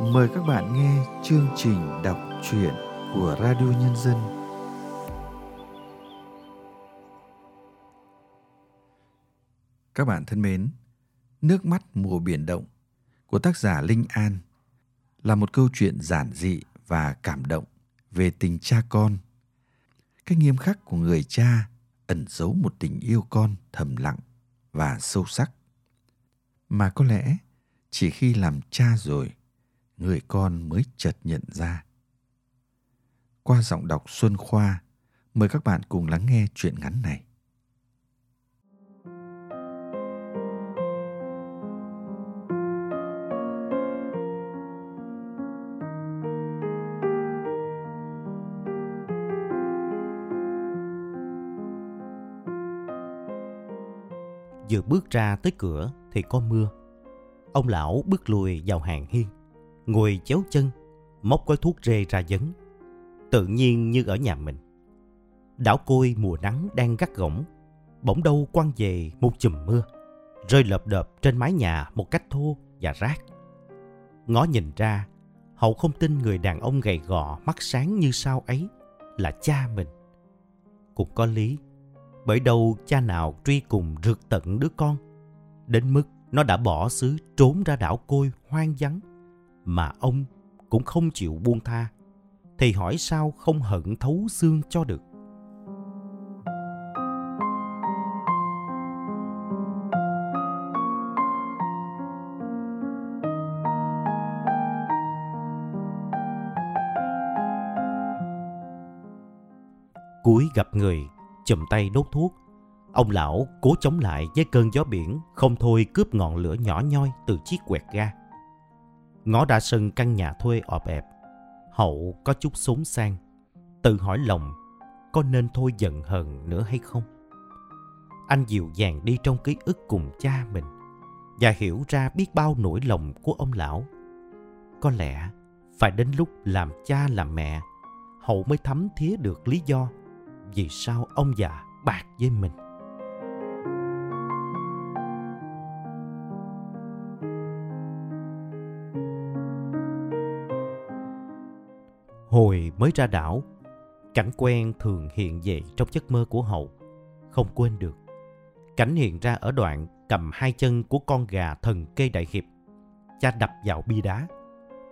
Mời các bạn nghe chương trình đọc truyện của Radio Nhân dân. Các bạn thân mến, Nước mắt mùa biển động của tác giả Linh An là một câu chuyện giản dị và cảm động về tình cha con. Cái nghiêm khắc của người cha ẩn giấu một tình yêu con thầm lặng và sâu sắc. Mà có lẽ chỉ khi làm cha rồi, người con mới chợt nhận ra. Qua giọng đọc Xuân Khoa, mời các bạn cùng lắng nghe chuyện ngắn này. Vừa bước ra tới cửa thì có mưa. Ông lão bước lùi vào hàng hiên, ngồi chéo chân, móc gói thuốc rê ra dấn. Tự nhiên như ở nhà mình. Đảo côi mùa nắng đang gắt gỏng, bỗng đâu quăng về một chùm mưa, rơi lợp đợp trên mái nhà một cách thô và rác. Ngó nhìn ra, Hậu không tin người đàn ông gầy gò mắt sáng như sao ấy là cha mình. Cũng có lý, bởi đâu cha nào truy cùng rượt tận đứa con, đến mức nó đã bỏ xứ trốn ra đảo côi hoang vắng, mà ông cũng không chịu buông tha, thì hỏi sao không hận thấu xương cho được. Cuối gặp người, chùm tay đốt thuốc. Ông lão cố chống lại với cơn gió biển không thôi cướp ngọn lửa nhỏ nhoi từ chiếc quẹt ga. Ngõ ra sân căn nhà thuê ọp ẹp. Hậu có chút xốn sang. Tự hỏi lòng có nên thôi giận hờn nữa hay không? Anh dịu dàng đi trong ký ức cùng cha mình và hiểu ra biết bao nỗi lòng của ông lão. Có lẽ phải đến lúc làm cha làm mẹ, Hậu mới thấm thía được lý do vì sao ông già bạc với mình. Mới ra đảo, cảnh quen thường hiện về trong giấc mơ của Hậu, không quên được. Cảnh hiện ra ở đoạn cầm hai chân của con gà thần kê đại hiệp. Cha đập vào bi đá.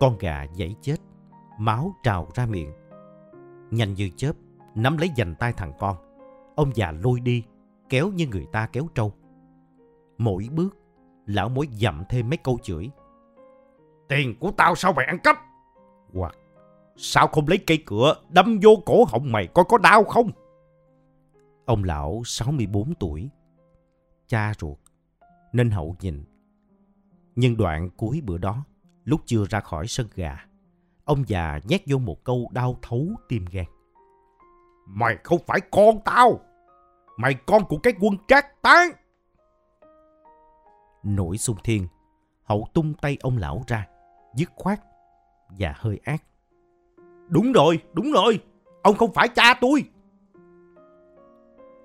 Con gà dãy chết, máu trào ra miệng. Nhanh như chớp, nắm lấy dành tay thằng con. Ông già lôi đi, kéo như người ta kéo trâu. Mỗi bước, lão mối dặm thêm mấy câu chửi. Tiền của tao sao mày ăn cắp? Hoặc sao không lấy cây cửa đâm vô cổ họng mày coi có đau không? Ông lão 64 tuổi, cha ruột, nên hậu nhìn. Nhưng đoạn cuối bữa đó, lúc chưa ra khỏi sân gà, ông già nhét vô một câu đau thấu tim gan. Mày không phải con tao. Mày con của cái quân trác tán. Nổi xung thiên, hậu tung tay ông lão ra, dứt khoát và hơi ác. Đúng rồi, đúng rồi, ông không phải cha tôi.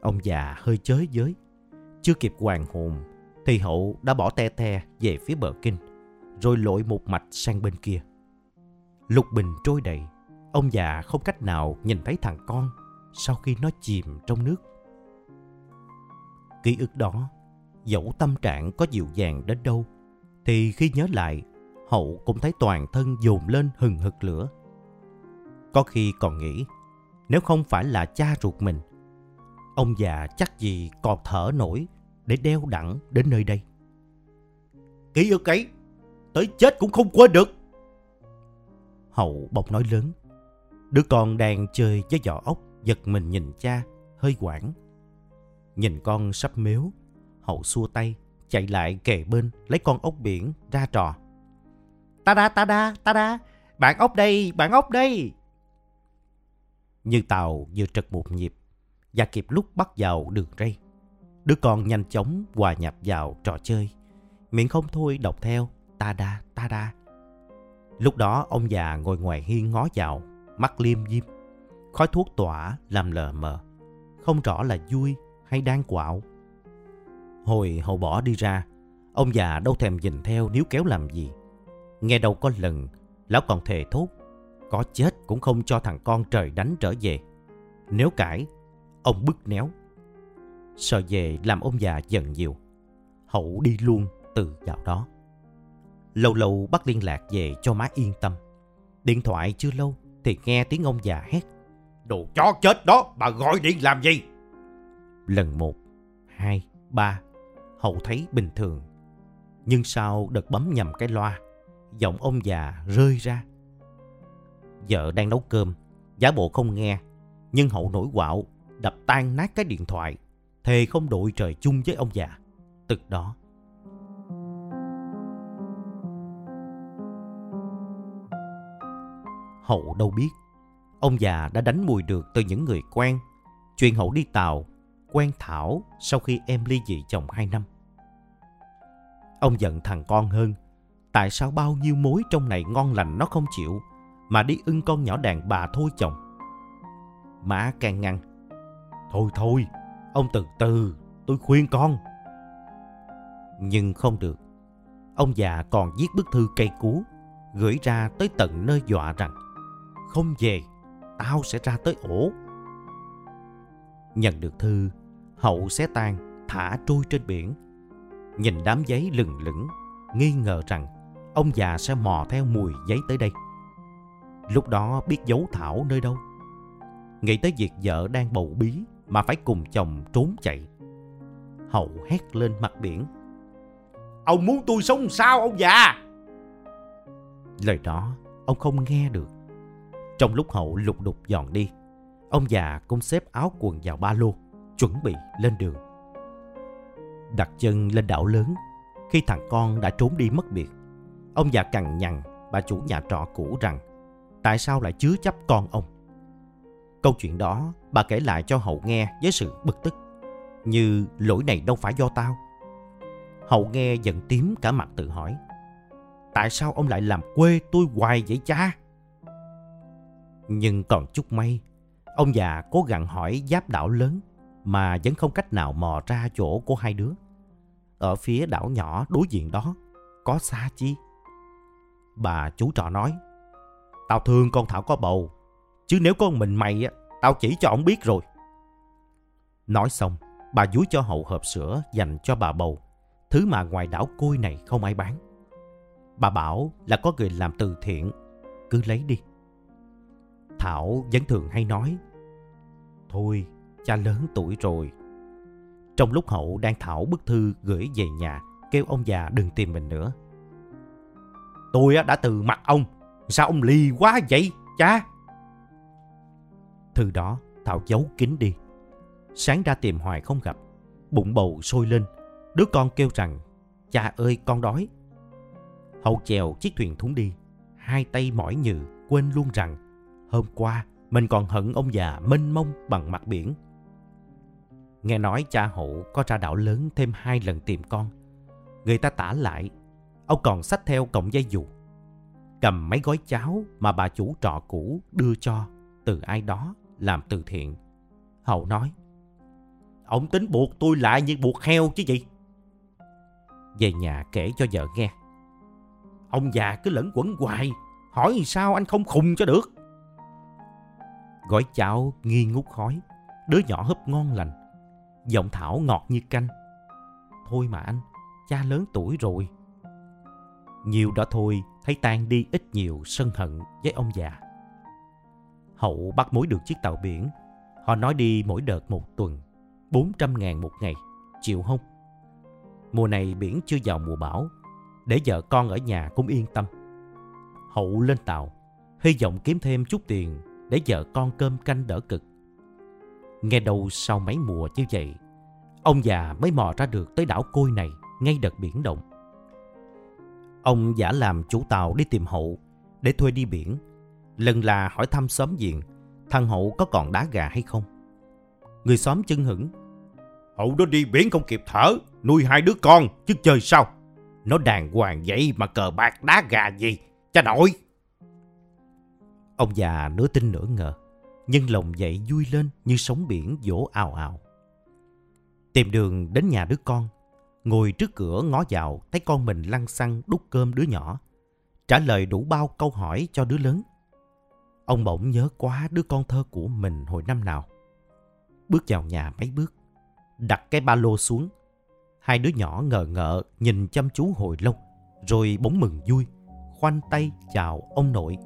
Ông già hơi chới giới, chưa kịp hoàng hồn thì hậu đã bỏ te te về phía bờ kinh, rồi lội một mạch sang bên kia. Lục bình trôi đầy, ông già không cách nào nhìn thấy thằng con sau khi nó chìm trong nước. Ký ức đó, dẫu tâm trạng có dịu dàng đến đâu, thì khi nhớ lại, Hậu cũng thấy toàn thân dồn lên hừng hực lửa. Có khi còn nghĩ, nếu không phải là cha ruột mình, ông già chắc gì còn thở nổi để đeo đẳng đến nơi đây. Ký ức ấy, tới chết cũng không quên được. Hậu bỗng nói lớn, đứa con đang chơi với vỏ ốc giật mình nhìn cha, hơi quảng. Nhìn con sắp mếu, hậu xua tay, chạy lại kề bên lấy con ốc biển ra trò. Ta da, ta da, ta da, bạn ốc đây, bạn ốc đây. Như tàu vừa trật một nhịp và kịp lúc bắt vào đường ray. Đứa con nhanh chóng hòa nhập vào trò chơi, miệng không thôi đọc theo ta da, ta da. Lúc đó ông già ngồi ngoài hiên ngó vào, mắt liêm diêm. Khói thuốc tỏa làm lờ mờ, không rõ là vui hay đang quạo. Hồi hậu bỏ đi ra, ông già đâu thèm nhìn theo níu kéo làm gì. Nghe đâu có lần Lão còn thề thốt, có chết cũng không cho thằng con trời đánh trở về. Nếu cãi, ông bức néo. Sợ về làm ông già giận nhiều. Hậu đi luôn từ dạo đó. Lâu lâu bắt liên lạc về cho má yên tâm. Điện thoại chưa lâu thì nghe tiếng ông già hét. Đồ chó chết đó, bà gọi điện làm gì? Lần một, hai, ba, Hậu thấy bình thường. Nhưng sau đợt bấm nhầm cái loa, giọng ông già rơi ra. Vợ đang nấu cơm, giả bộ không nghe, nhưng Hậu nổi quạo, đập tan nát cái điện thoại, thề không đội trời chung với ông già. Tức đó, Hậu đâu biết, ông già đã đánh mùi được từ những người quen. Chuyện Hậu đi tàu, quen Thảo sau khi em ly dị chồng hai năm. Ông giận thằng con hơn. Tại sao bao nhiêu mối trong này ngon lành nó không chịu, mà đi ưng con nhỏ đàn bà thôi chồng. Má càng ngăn. Thôi thôi, ông từ từ, tôi khuyên con. Nhưng không được. Ông già còn viết bức thư cây cú, gửi ra tới tận nơi dọa rằng không về, tao sẽ ra tới ổ. Nhận được thư, Hậu xé tan, thả trôi trên biển. Nhìn đám giấy lừng lững, nghi ngờ rằng ông già sẽ mò theo mùi giấy tới đây. Lúc đó biết giấu Thảo nơi đâu. Nghĩ tới việc vợ đang bầu bí mà phải cùng chồng trốn chạy. Hậu hét lên mặt biển. Ông muốn tôi sống sao ông già? Lời đó ông không nghe được. Trong lúc Hậu lục đục dọn đi, ông già cũng xếp áo quần vào ba lô, chuẩn bị lên đường. Đặt chân lên đảo lớn, khi thằng con đã trốn đi mất biệt, ông già cằn nhằn bà chủ nhà trọ cũ rằng tại sao lại chứa chấp con ông. Câu chuyện đó bà kể lại cho Hậu nghe với sự bực tức, như lỗi này đâu phải do tao. Hậu nghe giận tím cả mặt tự hỏi, tại sao ông lại làm quê tôi hoài vậy cha? Nhưng còn chút may, ông già cố gắng hỏi giáp đảo lớn mà vẫn không cách nào mò ra chỗ của hai đứa. Ở phía đảo nhỏ đối diện đó, có xa chi? Bà chú trọ nói, Tao thương con Thảo có bầu, chứ nếu con mình mày á, tao chỉ cho ổng biết rồi. Nói xong, bà dúi cho hậu hộp sữa dành cho bà bầu, thứ mà ngoài đảo côi này không ai bán. Bà bảo là có người làm từ thiện, cứ lấy đi. Thảo vẫn thường hay nói Thôi, cha lớn tuổi rồi. Trong lúc Hậu đang thảo bức thư gửi về nhà, kêu ông già đừng tìm mình nữa. Tôi đã từ mặt ông, sao ông ly quá vậy, cha? Thư đó, Thảo giấu kín đi. Sáng ra tìm hoài không gặp, bụng bầu sôi lên. Đứa con kêu rằng, cha ơi con đói. Hậu chèo chiếc thuyền thúng đi, hai tay mỏi nhừ, quên luôn rằng Hôm qua, mình còn hận ông già mênh mông bằng mặt biển. Nghe nói cha hậu có ra đảo lớn thêm hai lần tìm con. Người ta tả lại, ông còn xách theo cọng dây dù. Cầm mấy gói cháo mà bà chủ trọ cũ đưa cho từ ai đó làm từ thiện. Hậu nói, Ông tính buộc tôi lại như buộc heo chứ gì? Về nhà kể cho vợ nghe. Ông già cứ lẫn quẩn hoài, hỏi sao anh không khùng cho được. Gói cháo nghi ngút khói, đứa nhỏ húp ngon lành. Giọng Thảo ngọt như canh. Thôi mà anh, cha lớn tuổi rồi. Nhiều đã thôi, hãy tan đi ít nhiều sân hận với ông già. Hậu bắt mối được chiếc tàu biển. Họ nói đi mỗi đợt một tuần, 400 ngàn một ngày, chịu không? Mùa này biển chưa vào mùa bão, để vợ con ở nhà cũng yên tâm. Hậu lên tàu, hy vọng kiếm thêm chút tiền để vợ con cơm canh đỡ cực. Nghe đâu sau mấy mùa như vậy, ông già mới mò ra được tới đảo Côi này ngay đợt biển động. Ông giả làm chủ tàu đi tìm Hậu để thuê đi biển. Lần là hỏi thăm xóm diện, thằng Hậu có còn đá gà hay không. Người xóm chân hững. Hậu đó đi biển không kịp thở, nuôi hai đứa con, chứ chơi sao? Nó đàng hoàng vậy mà cờ bạc đá gà gì, cha nội. Ông già nửa tin nửa ngờ, nhưng lòng dậy vui lên như sóng biển vỗ ào ào. Tìm đường đến nhà đứa con, ngồi trước cửa ngó vào thấy con mình lăn xăng đút cơm đứa nhỏ. trả lời đủ bao câu hỏi cho đứa lớn. Ông bỗng nhớ quá đứa con thơ của mình hồi năm nào. Bước vào nhà mấy bước, đặt cái ba lô xuống. Hai đứa nhỏ ngờ ngợ nhìn chăm chú hồi lâu, rồi bỗng mừng vui, khoanh tay chào ông nội.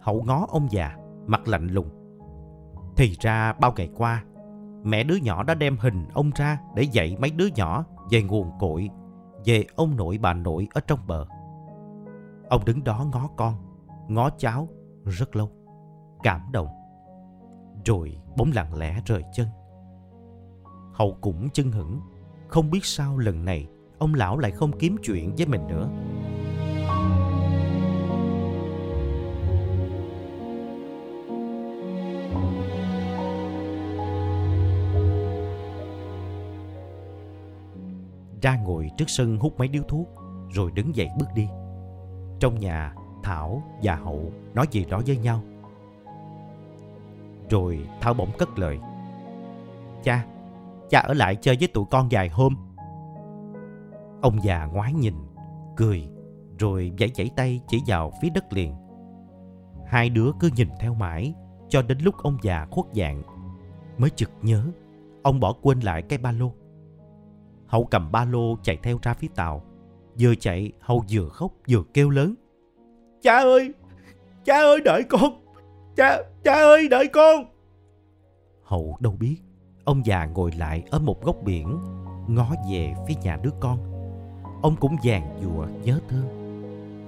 Hậu ngó ông già, mặt lạnh lùng. Thì ra bao ngày qua, mẹ đứa nhỏ đã đem hình ông ra để dạy mấy đứa nhỏ về nguồn cội, về ông nội bà nội ở trong bờ. Ông đứng đó ngó con, ngó cháu rất lâu, cảm động. Rồi bỗng lặng lẽ rời chân. Hậu cũng chân hững, không biết sao lần này ông lão lại không kiếm chuyện với mình nữa. Ra ngồi trước sân hút mấy điếu thuốc, rồi đứng dậy bước đi. Trong nhà, thảo và hậu nói gì đó với nhau. Rồi thảo bỗng cất lời. Cha cha ở lại chơi với tụi con vài hôm. Ông già ngoái nhìn, cười, rồi vẫy vẫy tay chỉ vào phía đất liền. Hai đứa cứ nhìn theo mãi, cho đến lúc ông già khuất dạng. Mới chực nhớ, ông bỏ quên lại cái ba lô. Hậu cầm ba lô chạy theo ra phía tàu. Vừa chạy, Hậu vừa khóc vừa kêu lớn. Cha ơi! Cha ơi đợi con! Cha! Cha ơi đợi con! Hậu đâu biết. Ông già ngồi lại ở một góc biển, ngó về phía nhà đứa con. Ông cũng vàng dùa nhớ thương.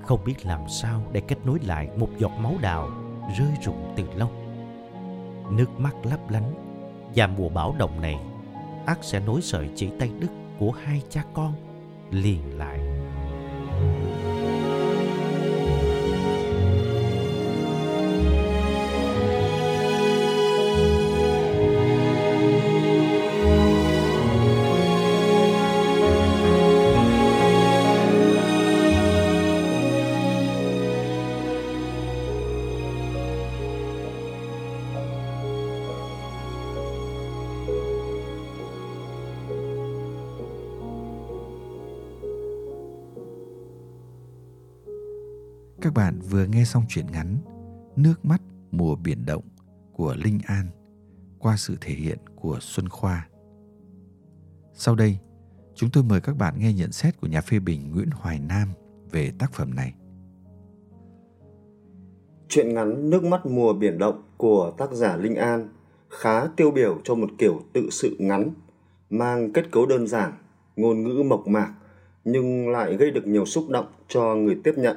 Không biết làm sao để kết nối lại một giọt máu đào rơi rụng từ lâu. Nước mắt lấp lánh và mùa bão động này ác sẽ nối sợi chỉ tay đứt của hai cha con liền lại bạn vừa nghe xong truyện ngắn Nước mắt mùa biển động của Linh An qua sự thể hiện của Xuân Khoa. Sau đây, chúng tôi mời các bạn nghe nhận xét của nhà phê bình Nguyễn Hoài Nam về tác phẩm này. Chuyện ngắn Nước mắt mùa biển động của tác giả Linh An khá tiêu biểu cho một kiểu tự sự ngắn, mang kết cấu đơn giản, ngôn ngữ mộc mạc nhưng lại gây được nhiều xúc động cho người tiếp nhận.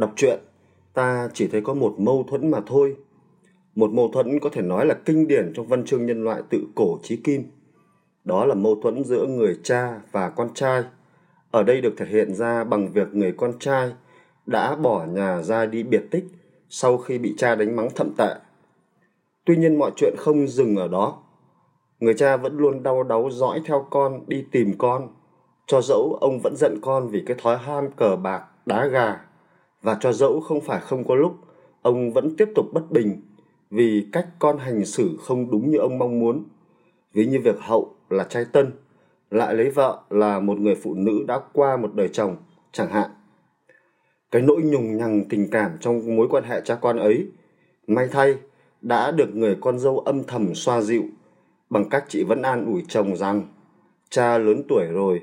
Đọc truyện, ta chỉ thấy có một mâu thuẫn mà thôi. Một mâu thuẫn có thể nói là kinh điển trong văn chương nhân loại tự cổ chí kim. Đó là mâu thuẫn giữa người cha và con trai. Ở đây được thể hiện ra bằng việc người con trai đã bỏ nhà ra đi biệt tích sau khi bị cha đánh mắng thậm tệ. Tuy nhiên mọi chuyện không dừng ở đó. Người cha vẫn luôn đau đáu dõi theo con đi tìm con, cho dẫu ông vẫn giận con vì cái thói ham cờ bạc, đá gà và cho dẫu không phải không có lúc, ông vẫn tiếp tục bất bình vì cách con hành xử không đúng như ông mong muốn. Ví như việc hậu là trai tân, lại lấy vợ là một người phụ nữ đã qua một đời chồng, chẳng hạn. Cái nỗi nhùng nhằng tình cảm trong mối quan hệ cha con ấy, may thay đã được người con dâu âm thầm xoa dịu bằng cách chị vẫn an ủi chồng rằng, cha lớn tuổi rồi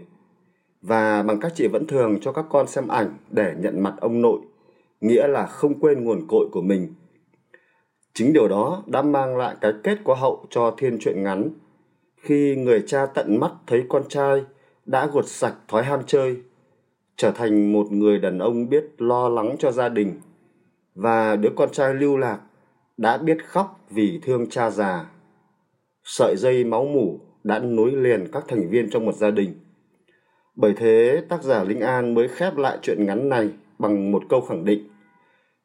và bằng cách chị vẫn thường cho các con xem ảnh để nhận mặt ông nội, nghĩa là không quên nguồn cội của mình. Chính điều đó đã mang lại cái kết có hậu cho thiên truyện ngắn. Khi người cha tận mắt thấy con trai đã gột sạch thói ham chơi, trở thành một người đàn ông biết lo lắng cho gia đình, và đứa con trai lưu lạc đã biết khóc vì thương cha già. Sợi dây máu mủ đã nối liền các thành viên trong một gia đình bởi thế, tác giả Linh An mới khép lại chuyện ngắn này bằng một câu khẳng định.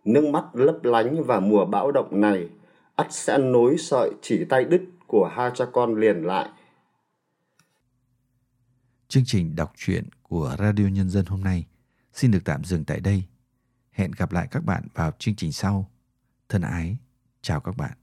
Nước mắt lấp lánh và mùa bão động này ắt sẽ nối sợi chỉ tay đứt của hai cha con liền lại. Chương trình đọc truyện của Radio Nhân dân hôm nay xin được tạm dừng tại đây. Hẹn gặp lại các bạn vào chương trình sau. Thân ái, chào các bạn.